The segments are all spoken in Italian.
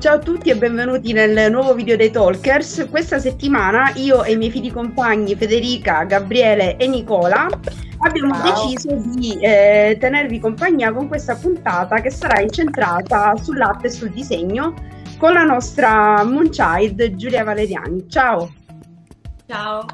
Ciao a tutti e benvenuti nel nuovo video dei Talkers. Questa settimana io e i miei figli compagni Federica, Gabriele e Nicola abbiamo Ciao. deciso di eh, tenervi compagnia con questa puntata che sarà incentrata sull'arte e sul disegno con la nostra Moonchild Giulia Valeriani. Ciao. Ciao.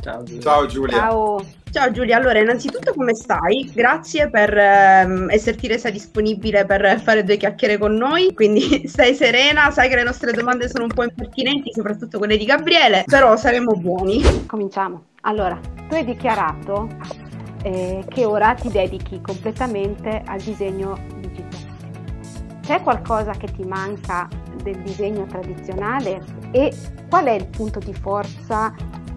Ciao Giulia. Ciao Giulia. Ciao. Ciao Giulia, allora innanzitutto come stai? Grazie per ehm, esserti resa disponibile per fare due chiacchiere con noi, quindi stai serena, sai che le nostre domande sono un po' impertinenti, soprattutto quelle di Gabriele, però saremo buoni. Cominciamo. Allora, tu hai dichiarato eh, che ora ti dedichi completamente al disegno digitale. C'è qualcosa che ti manca del disegno tradizionale e qual è il punto di forza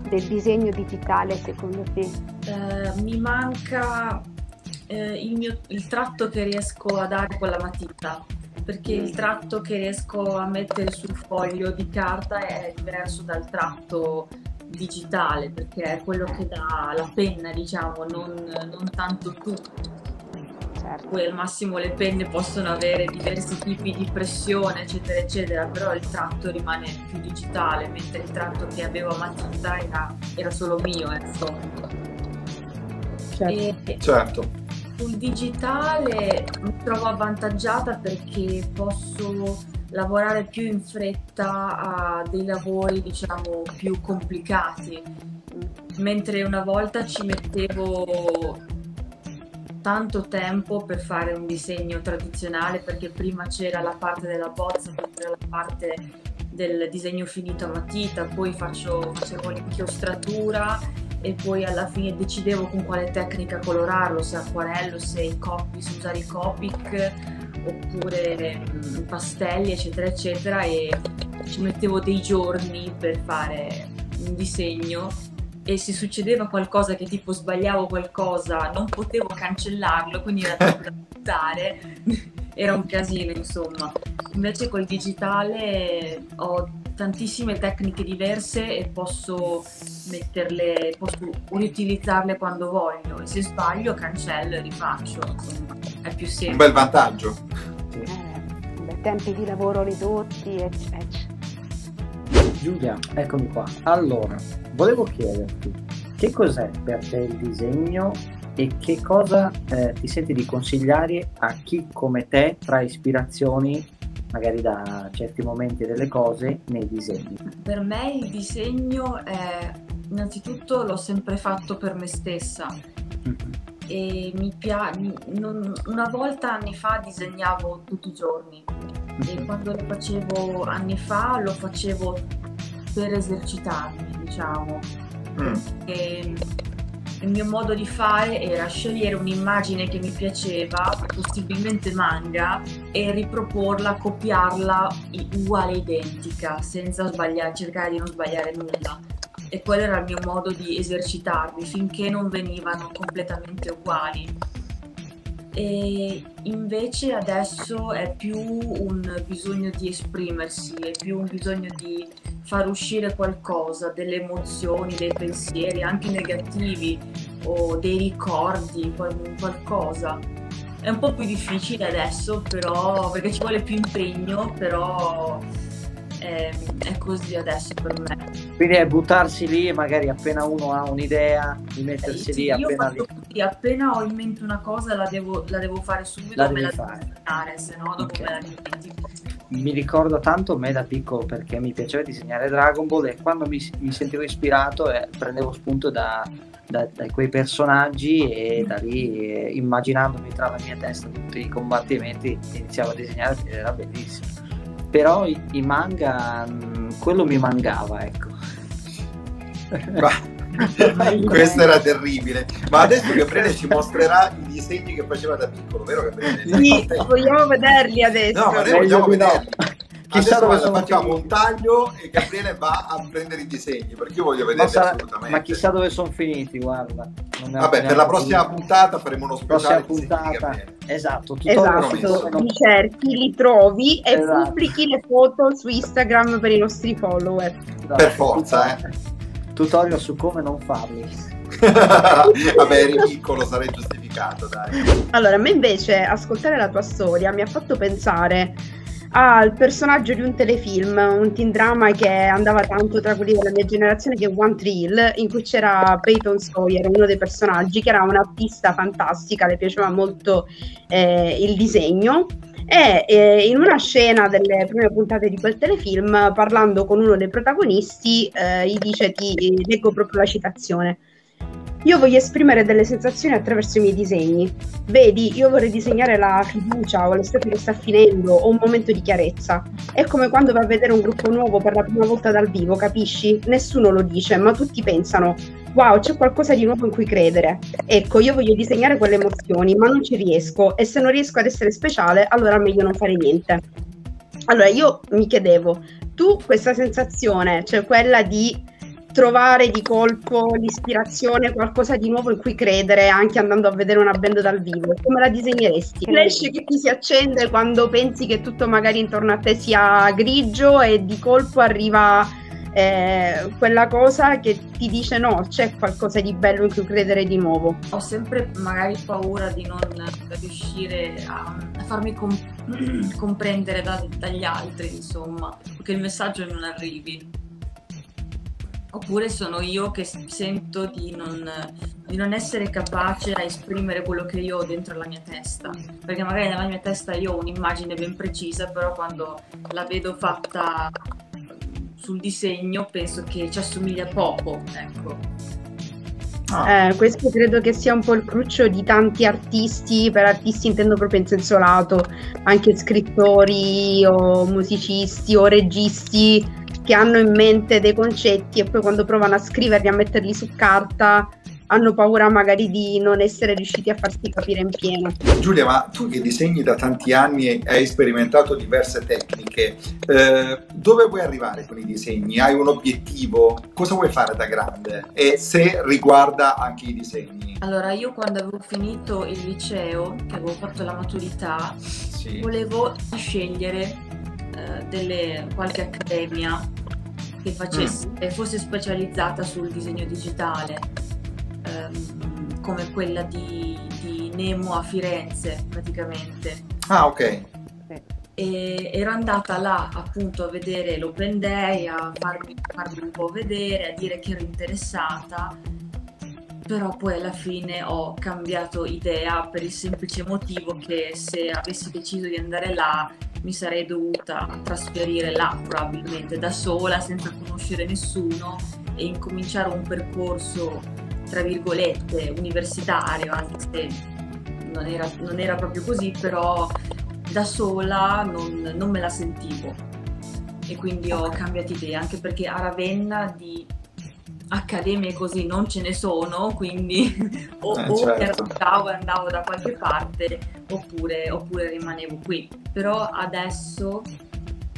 del disegno digitale secondo te? Eh, mi manca eh, il, mio, il tratto che riesco a dare con la matita perché il tratto che riesco a mettere sul foglio di carta è diverso dal tratto digitale perché è quello che dà la penna diciamo non, non tanto tu certo. poi al massimo le penne possono avere diversi tipi di pressione eccetera eccetera però il tratto rimane più digitale mentre il tratto che avevo a matita era, era solo mio ecco certo. E certo. Sul digitale mi trovo avvantaggiata perché posso lavorare più in fretta a dei lavori diciamo più complicati mentre una volta ci mettevo tanto tempo per fare un disegno tradizionale perché prima c'era la parte della bozza, poi c'era la parte del disegno finito a matita, poi faccio, facevo l'inchiostratura e poi alla fine decidevo con quale tecnica colorarlo, se acquarello, se, i copi, se usare i Copic oppure mh, mm, pastelli eccetera eccetera e ci mettevo dei giorni per fare un disegno e se succedeva qualcosa che tipo sbagliavo qualcosa non potevo cancellarlo quindi era da buttare era un casino insomma invece col digitale ho tantissime tecniche diverse e posso metterle, posso riutilizzarle quando voglio e se sbaglio cancello e rifaccio, insomma, è più semplice. Un bel vantaggio. Eh, tempi di lavoro ridotti, eccetera. Giulia, eccomi qua. Allora, volevo chiederti, che cos'è per te il disegno e che cosa eh, ti senti di consigliare a chi come te trae ispirazioni magari da certi momenti delle cose nei disegni? Per me il disegno è innanzitutto l'ho sempre fatto per me stessa mm-hmm. e mi piace una volta anni fa disegnavo tutti i giorni mm-hmm. e quando lo facevo anni fa lo facevo per esercitarmi diciamo mm. il mio modo di fare era scegliere un'immagine che mi piaceva, possibilmente manga, e riproporla, copiarla uguale identica, senza sbagliare, cercare di non sbagliare nulla. E quello era il mio modo di esercitarmi finché non venivano completamente uguali. E invece adesso è più un bisogno di esprimersi, è più un bisogno di far uscire qualcosa, delle emozioni, dei pensieri, anche negativi o dei ricordi, qualcosa. È un po' più difficile adesso, però, perché ci vuole più impegno, però è, è così adesso per me. Quindi è buttarsi lì magari appena uno ha un'idea di mettersi eh, lì appena lì. Così, appena ho in mente una cosa la devo, la devo fare subito, la me la fare. devo fare, se no dopo okay. me la dimentico mi ricordo tanto me da piccolo perché mi piaceva disegnare Dragon Ball e quando mi, mi sentivo ispirato eh, prendevo spunto da, da, da, quei personaggi e da lì eh, immaginandomi tra la mia testa tutti i combattimenti iniziavo a disegnare ed era bellissimo però i, i manga mh, mm, quello mi mancava ecco Questo era terribile. Ma adesso Gabriele ci mostrerà i disegni che faceva da piccolo, vero Gabriele? Sì, vogliamo vederli adesso. No, ma noi vogliamo vederli. Chissà dove sono facciamo un taglio e Gabriele va a prendere i disegni perché io voglio vederli sarà, assolutamente. Ma chissà dove sono finiti, guarda. Vabbè, per la prossima finito. puntata faremo uno speciale puntata. Esatto, esatto. li cerchi, li trovi e esatto. pubblichi le foto su Instagram per i nostri follower. Esatto. Per forza, eh tutorial su come non farli. Vabbè, eri piccolo, sarei giustificato, dai. Allora, a me invece ascoltare la tua storia mi ha fatto pensare al personaggio di un telefilm, un teen drama che andava tanto tra quelli della mia generazione che è One Tree Hill, in cui c'era Peyton Sawyer, uno dei personaggi, che era un'artista fantastica, le piaceva molto eh, il disegno e eh, in una scena delle prime puntate di quel telefilm, parlando con uno dei protagonisti, eh, gli dice, ti leggo proprio la citazione. Io voglio esprimere delle sensazioni attraverso i miei disegni. Vedi, io vorrei disegnare la fiducia o l'estate che sta finendo o un momento di chiarezza. È come quando vai a vedere un gruppo nuovo per la prima volta dal vivo, capisci? Nessuno lo dice, ma tutti pensano, wow, c'è qualcosa di nuovo in cui credere. Ecco, io voglio disegnare quelle emozioni, ma non ci riesco e se non riesco ad essere speciale, allora meglio non fare niente. Allora, io mi chiedevo, tu questa sensazione, cioè quella di trovare di colpo l'ispirazione, qualcosa di nuovo in cui credere anche andando a vedere una band dal vivo? Come la disegneresti? Flash che ti si accende quando pensi che tutto magari intorno a te sia grigio e di colpo arriva eh, quella cosa che ti dice no, c'è qualcosa di bello in cui credere di nuovo. Ho sempre magari paura di non riuscire a, farmi com- comprendere da, dagli altri, insomma, che il messaggio non arrivi oppure sono io che sento di non, di non, essere capace a esprimere quello che io ho dentro la mia testa, perché magari nella mia testa io ho un'immagine ben precisa, però quando la vedo fatta sul disegno penso che ci assomiglia poco, ecco. Ah. Eh, questo credo che sia un po' il cruccio di tanti artisti, per artisti intendo proprio in senso lato, anche scrittori o musicisti o registi che hanno in mente dei concetti e poi quando provano a scriverli, a metterli su carta, hanno paura magari di non essere riusciti a farsi capire in pieno. Giulia, ma tu che disegni da tanti anni e hai sperimentato diverse tecniche, eh, dove vuoi arrivare con i disegni? Hai un obiettivo? Cosa vuoi fare da grande? E se riguarda anche i disegni? Allora, io quando avevo finito il liceo, che avevo fatto la maturità, sì. volevo scegliere eh, delle, qualche accademia che facesse, mm. fosse specializzata sul disegno digitale, ehm, come quella di, di, Nemo a Firenze praticamente. Ah, ok. E ero andata là appunto a vedere l'Open Day, a farmi, farmi un po' vedere, a dire che ero interessata però poi alla fine ho cambiato idea per il semplice motivo che se avessi deciso di andare là mi sarei dovuta trasferire là probabilmente da sola senza conoscere nessuno e incominciare un percorso tra virgolette universitario anche se non era, non era proprio così però da sola non, non me la sentivo e quindi ho cambiato idea anche perché a Ravenna di accademie così non ce ne sono, quindi o, eh, certo. o e andavo da qualche parte oppure, oppure rimanevo qui. Però adesso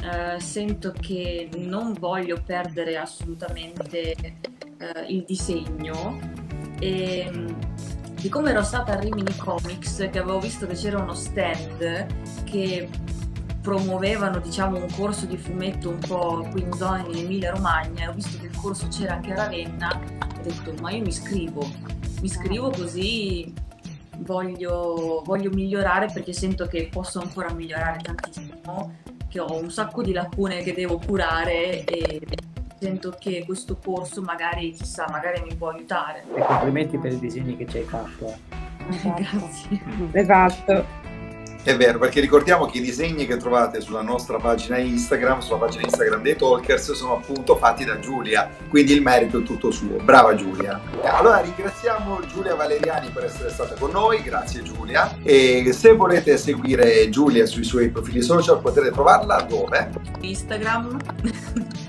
eh, sento che non voglio perdere assolutamente eh, il disegno e siccome ero stata a Rimini Comics che avevo visto che c'era uno stand che promuovevano diciamo, un corso di fumetto un po' qui in zona in Emilia Romagna ho visto che il corso c'era anche a Ravenna ho detto ma io mi iscrivo mi iscrivo così voglio, voglio migliorare perché sento che posso ancora migliorare tantissimo che ho un sacco di lacune che devo curare e sento che questo corso magari chissà magari mi può aiutare e complimenti per i disegni che ci hai fatto grazie esatto è vero, perché ricordiamo che i disegni che trovate sulla nostra pagina Instagram, sulla pagina Instagram dei Talkers, sono appunto fatti da Giulia, quindi il merito è tutto suo. Brava Giulia. Allora ringraziamo Giulia Valeriani per essere stata con noi, grazie Giulia. E se volete seguire Giulia sui suoi profili social potete trovarla dove? Instagram.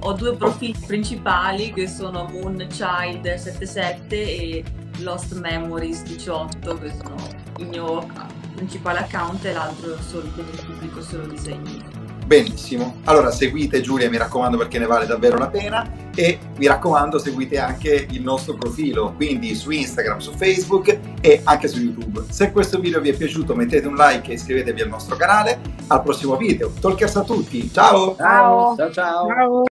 Ho due profili principali che sono Moonchild77 e Lost Memories 18 che sono il mio principale account e l'altro solo quindi pubblico solo disegni. Benissimo, allora seguite Giulia mi raccomando perché ne vale davvero la pena e mi raccomando seguite anche il nostro profilo, quindi su Instagram, su Facebook e anche su YouTube. Se questo video vi è piaciuto mettete un like e iscrivetevi al nostro canale. Al prossimo video, Talkers a tutti, ciao! Ciao! ciao. ciao. ciao.